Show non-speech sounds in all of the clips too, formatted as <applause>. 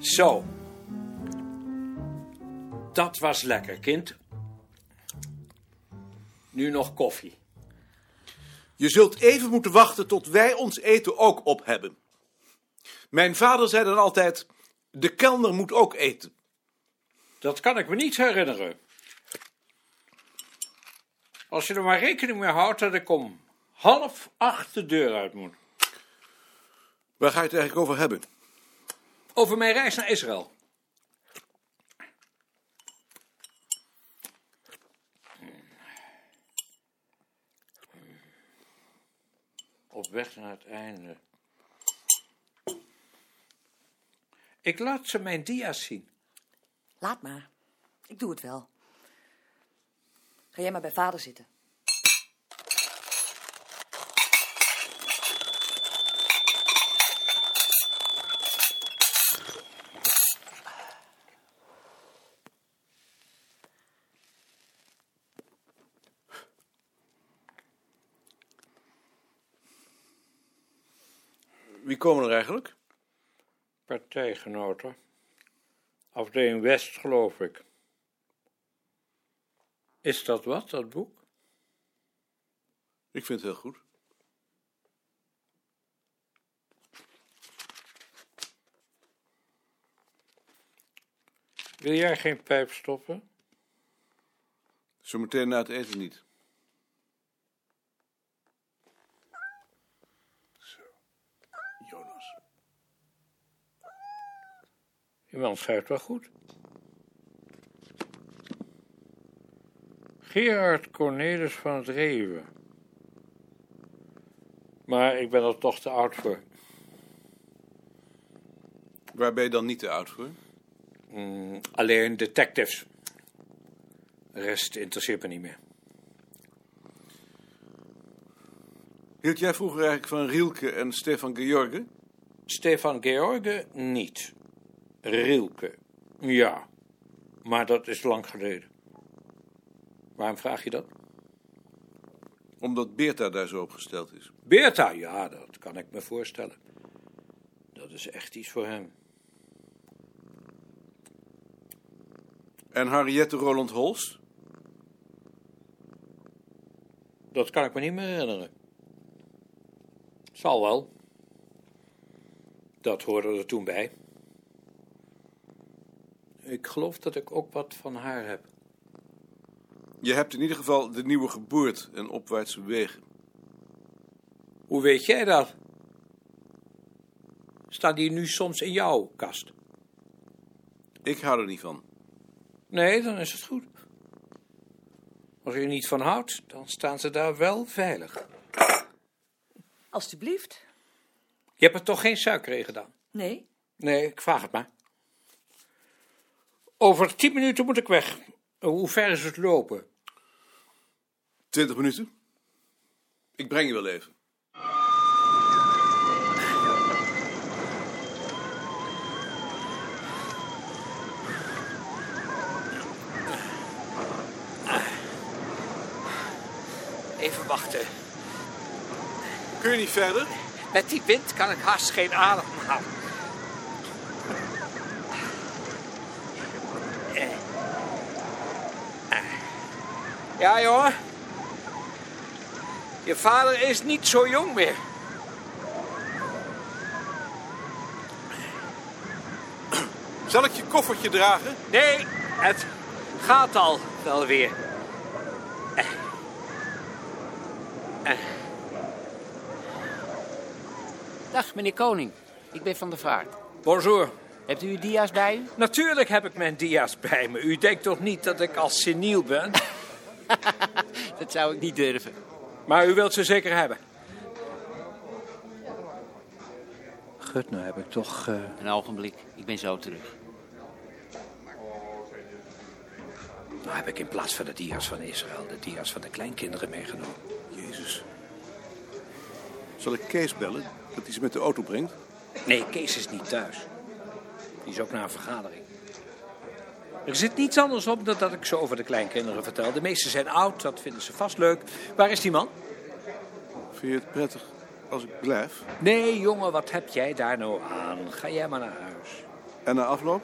Zo. Dat was lekker, kind. Nu nog koffie. Je zult even moeten wachten tot wij ons eten ook op hebben. Mijn vader zei dan altijd: de kelner moet ook eten. Dat kan ik me niet herinneren. Als je er maar rekening mee houdt dat ik om half acht de deur uit moet. Waar ga je het eigenlijk over hebben? Over mijn reis naar Israël. Op weg naar het einde. Ik laat ze mijn dia's zien. Laat maar. Ik doe het wel. Ga jij maar bij vader zitten. Komen er eigenlijk? Partijgenoten. Afdeling West, geloof ik. Is dat wat, dat boek? Ik vind het heel goed. Wil jij geen pijp stoppen? Zometeen na het eten niet. Je man schrijft wel goed. Gerard Cornelis van het Reven. Maar ik ben er toch te oud voor. Waar ben je dan niet te oud voor? Mm, alleen detectives. De rest interesseert me niet meer. Hield jij vroeger eigenlijk van Rielke en Stefan George? Stefan George niet. Rielke, ja. Maar dat is lang geleden. Waarom vraag je dat? Omdat Beerta daar zo op gesteld is. Beerta, ja, dat kan ik me voorstellen. Dat is echt iets voor hem. En Henriette Roland Holst? Dat kan ik me niet meer herinneren. Zal wel. Dat hoorde er toen bij. Ik geloof dat ik ook wat van haar heb. Je hebt in ieder geval de nieuwe geboorte en opwaartse wegen. Hoe weet jij dat? Staan die nu soms in jouw kast? Ik hou er niet van. Nee, dan is het goed. Als je er niet van houdt, dan staan ze daar wel veilig. Alsjeblieft. Je hebt er toch geen suiker in gedaan? Nee? Nee, ik vraag het maar. Over tien minuten moet ik weg. Hoe ver is het lopen? Twintig minuten? Ik breng je wel even. Even wachten. Kun je niet verder? Met die wind kan ik haast geen adem halen. Ja, jongen. Je vader is niet zo jong meer. Zal ik je koffertje dragen? Nee, het gaat al wel weer. Eh. Eh. Dag, meneer Koning. Ik ben van de vaart. Bonjour. Hebt u uw dia's bij u? Natuurlijk heb ik mijn dia's bij me. U denkt toch niet dat ik al seniel ben? <laughs> <laughs> Dat zou ik niet durven. Maar u wilt ze zeker hebben. Gut, nou heb ik toch... eh, Een ogenblik, ik ben zo terug. Nou heb ik in plaats van de dia's van Israël... de dia's van de kleinkinderen meegenomen. Jezus. Zal ik Kees bellen? Dat hij ze met de auto brengt? Nee, Kees is niet thuis. Die is ook naar een vergadering. Er zit niets anders op dan dat ik ze over de kleinkinderen vertel. De meesten zijn oud, dat vinden ze vast leuk. Waar is die man? Vind je het prettig als ik blijf? Nee, jongen, wat heb jij daar nou aan? Ga jij maar naar huis. En na afloop?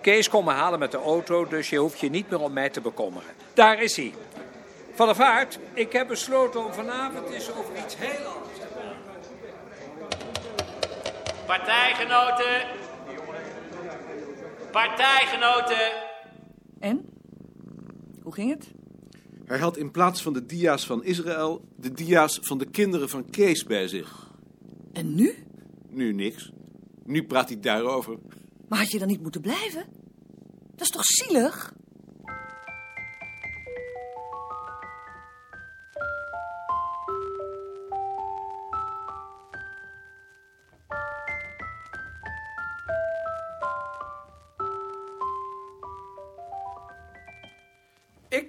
Kees komt me halen met de auto, dus je hoeft je niet meer om mij te bekommeren. Daar is hij. Van der Vaart, ik heb besloten om vanavond eens over iets heel anders te praten. Partijgenoten. Partijgenoten. En? Hoe ging het? Hij had in plaats van de dia's van Israël de dia's van de kinderen van Kees bij zich. En nu? Nu niks. Nu praat hij daarover. Maar had je dan niet moeten blijven? Dat is toch zielig?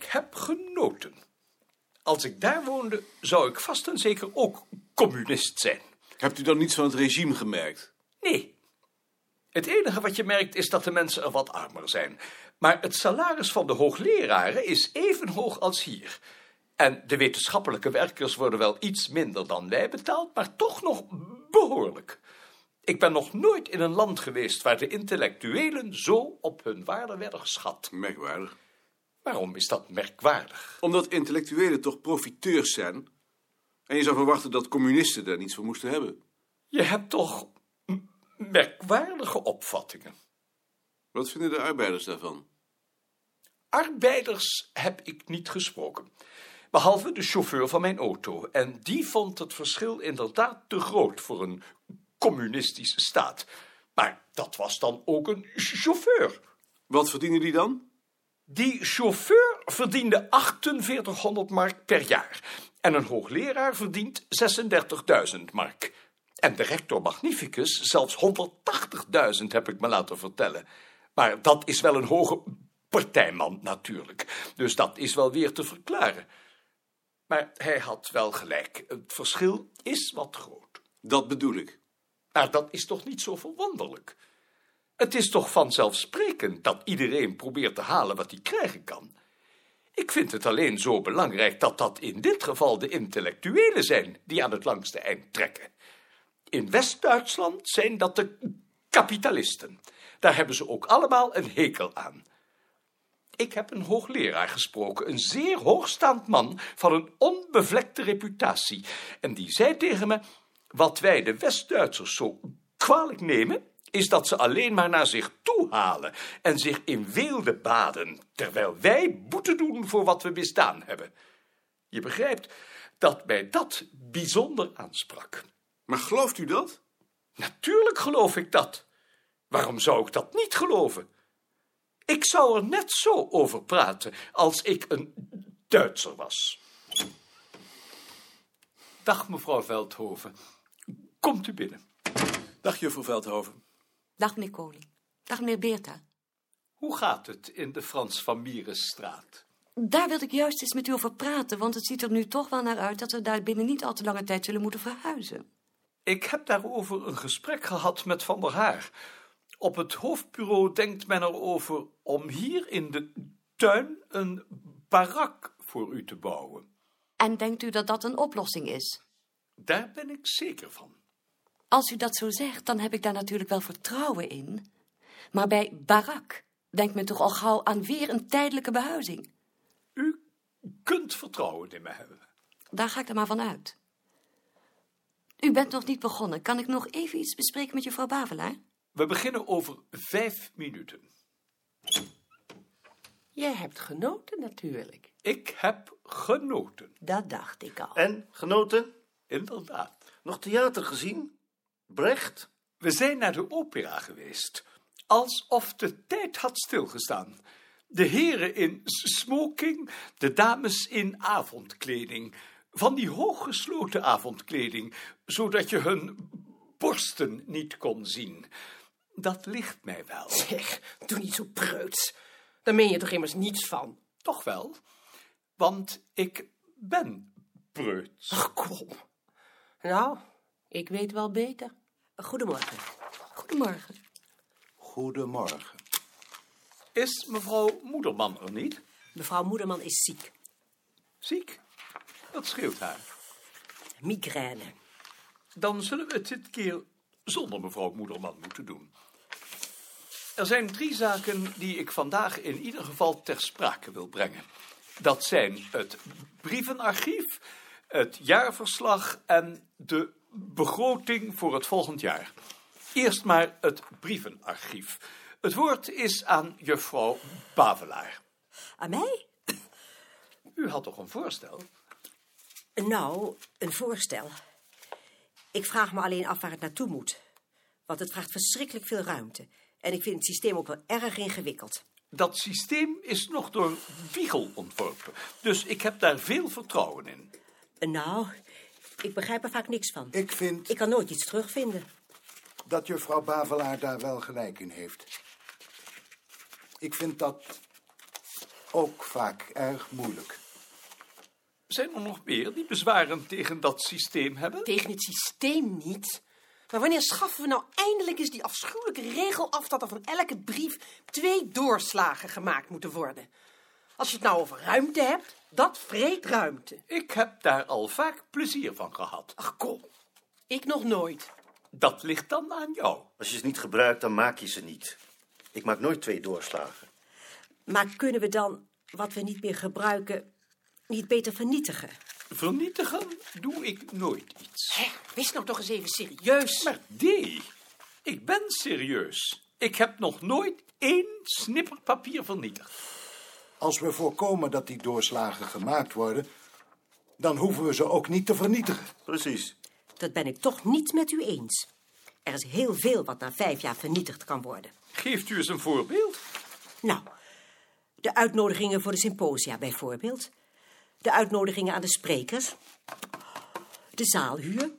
Ik heb genoten. Als ik daar woonde, zou ik vast en zeker ook communist zijn. Hebt u dan niets van het regime gemerkt? Nee. Het enige wat je merkt is dat de mensen er wat armer zijn. Maar het salaris van de hoogleraren is even hoog als hier. En de wetenschappelijke werkers worden wel iets minder dan wij betaald, maar toch nog behoorlijk. Ik ben nog nooit in een land geweest waar de intellectuelen zo op hun waarde werden geschat. Merkwaardig. Waarom is dat merkwaardig? Omdat intellectuelen toch profiteurs zijn. En je zou verwachten dat communisten daar niets van moesten hebben. Je hebt toch merkwaardige opvattingen. Wat vinden de arbeiders daarvan? Arbeiders heb ik niet gesproken. Behalve de chauffeur van mijn auto. En die vond het verschil inderdaad te groot voor een communistische staat. Maar dat was dan ook een chauffeur. Wat verdienen die dan? Die chauffeur verdiende 4800 mark per jaar. En een hoogleraar verdient 36.000 mark. En de rector magnificus zelfs 180.000 heb ik me laten vertellen. Maar dat is wel een hoge partijman natuurlijk. Dus dat is wel weer te verklaren. Maar hij had wel gelijk. Het verschil is wat groot. Dat bedoel ik. Maar dat is toch niet zo verwonderlijk? Het is toch vanzelfsprekend dat iedereen probeert te halen wat hij krijgen kan. Ik vind het alleen zo belangrijk dat dat in dit geval de intellectuelen zijn die aan het langste eind trekken. In West-Duitsland zijn dat de kapitalisten. Daar hebben ze ook allemaal een hekel aan. Ik heb een hoogleraar gesproken, een zeer hoogstaand man van een onbevlekte reputatie. En die zei tegen me: Wat wij de West-Duitsers zo kwalijk nemen, is dat ze alleen maar naar zich toe halen en zich in weelde baden, terwijl wij boete doen voor wat we misdaan hebben. Je begrijpt dat mij dat bijzonder aansprak. Maar gelooft u dat? Natuurlijk geloof ik dat. Waarom zou ik dat niet geloven? Ik zou er net zo over praten als ik een Duitser was. Dag, mevrouw Veldhoven. Komt u binnen. Dag, juffrouw Veldhoven. Dag, meneer Koning. Dag, meneer Beerta. Hoe gaat het in de Frans van Mierenstraat? Daar wilde ik juist eens met u over praten, want het ziet er nu toch wel naar uit dat we daar binnen niet al te lange tijd zullen moeten verhuizen. Ik heb daarover een gesprek gehad met Van der Haar. Op het hoofdbureau denkt men erover om hier in de tuin een barak voor u te bouwen. En denkt u dat dat een oplossing is? Daar ben ik zeker van. Als u dat zo zegt, dan heb ik daar natuurlijk wel vertrouwen in. Maar bij barak denkt men toch al gauw aan weer een tijdelijke behuizing. U kunt vertrouwen in me hebben. Daar ga ik er maar van uit. U bent nog niet begonnen. Kan ik nog even iets bespreken met juffrouw Bavelaar? We beginnen over vijf minuten. Jij hebt genoten natuurlijk. Ik heb genoten. Dat dacht ik al. En, genoten? Inderdaad. Nog theater gezien? Brecht? We zijn naar de opera geweest. Alsof de tijd had stilgestaan. De heren in smoking, de dames in avondkleding. Van die hooggesloten avondkleding, zodat je hun borsten niet kon zien. Dat ligt mij wel. Zeg, doe niet zo preuts. Daar meen je toch immers niets van? Toch wel, want ik ben preuts. Ach, kom. Nou, ik weet wel beter. Goedemorgen. Goedemorgen. Goedemorgen. Is mevrouw Moederman er niet? Mevrouw Moederman is ziek. Ziek? Dat scheelt haar. Migraine. Dan zullen we het dit keer zonder mevrouw Moederman moeten doen. Er zijn drie zaken die ik vandaag in ieder geval ter sprake wil brengen. Dat zijn het brievenarchief, het jaarverslag en de begroting voor het volgend jaar. Eerst maar het brievenarchief. Het woord is aan juffrouw Bavelaar. Aan mij? U had toch een voorstel? Nou, een voorstel. Ik vraag me alleen af waar het naartoe moet. Want het vraagt verschrikkelijk veel ruimte. En ik vind het systeem ook wel erg ingewikkeld. Dat systeem is nog door Wiegel ontworpen. Dus ik heb daar veel vertrouwen in. Nou, ik begrijp er vaak niks van. Ik vind Ik kan nooit iets terugvinden. dat juffrouw Bavelaar daar wel gelijk in heeft. Ik vind dat ook vaak erg moeilijk. Zijn er nog meer die bezwaren tegen dat systeem hebben? Tegen het systeem niet. Maar wanneer schaffen we nou eindelijk eens die afschuwelijke regel af dat er van elke brief twee doorslagen gemaakt moeten worden? Als je het nou over ruimte hebt, dat vreet ruimte. Ik heb daar al vaak plezier van gehad. Ach kom, ik nog nooit. Dat ligt dan aan jou. Als je ze niet gebruikt, dan maak je ze niet. Ik maak nooit twee doorslagen. Maar kunnen we dan, wat we niet meer gebruiken, niet beter vernietigen? Vernietigen doe ik nooit iets. Hè, wees nou toch eens even serieus. Maar die, ik ben serieus. Ik heb nog nooit één snipper papier vernietigd. Als we voorkomen dat die doorslagen gemaakt worden, dan hoeven we ze ook niet te vernietigen. Precies. Dat ben ik toch niet met u eens. Er is heel veel wat na vijf jaar vernietigd kan worden. Geeft u eens een voorbeeld? Nou, de uitnodigingen voor de symposia bijvoorbeeld. De uitnodigingen aan de sprekers. De zaalhuur.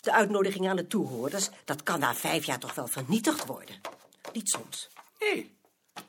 De uitnodigingen aan de toehoorders. Dat kan na vijf jaar toch wel vernietigd worden? Niet soms. Nee,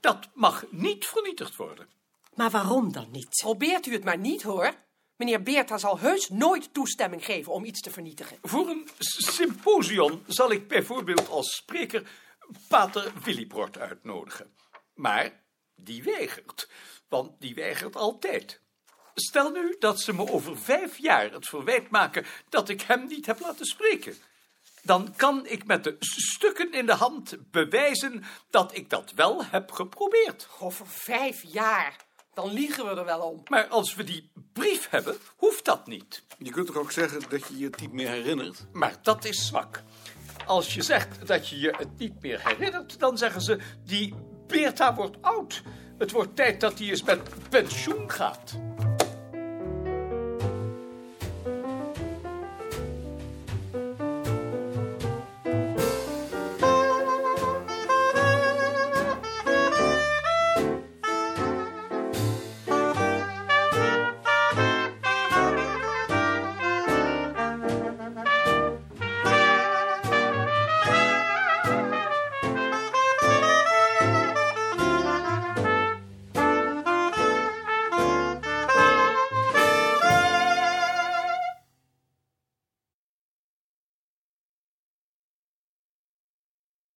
dat mag niet vernietigd worden. Maar waarom dan niet? Probeert u het maar niet, hoor. Meneer Beerta zal heus nooit toestemming geven om iets te vernietigen. Voor een symposium zal ik bijvoorbeeld als spreker pater Willibrord uitnodigen. Maar die weigert, want die weigert altijd. Stel nu dat ze me over vijf jaar het verwijt maken dat ik hem niet heb laten spreken. Dan kan ik met de stukken in de hand bewijzen dat ik dat wel heb geprobeerd. Over vijf jaar. Dan liegen we er wel om. Maar als we die brief hebben, hoeft dat niet. Je kunt toch ook zeggen dat je je het niet meer herinnert? Maar dat is zwak. Als je zegt dat je je het niet meer herinnert, dan zeggen ze: die Beerta wordt oud. Het wordt tijd dat hij eens met pensioen gaat.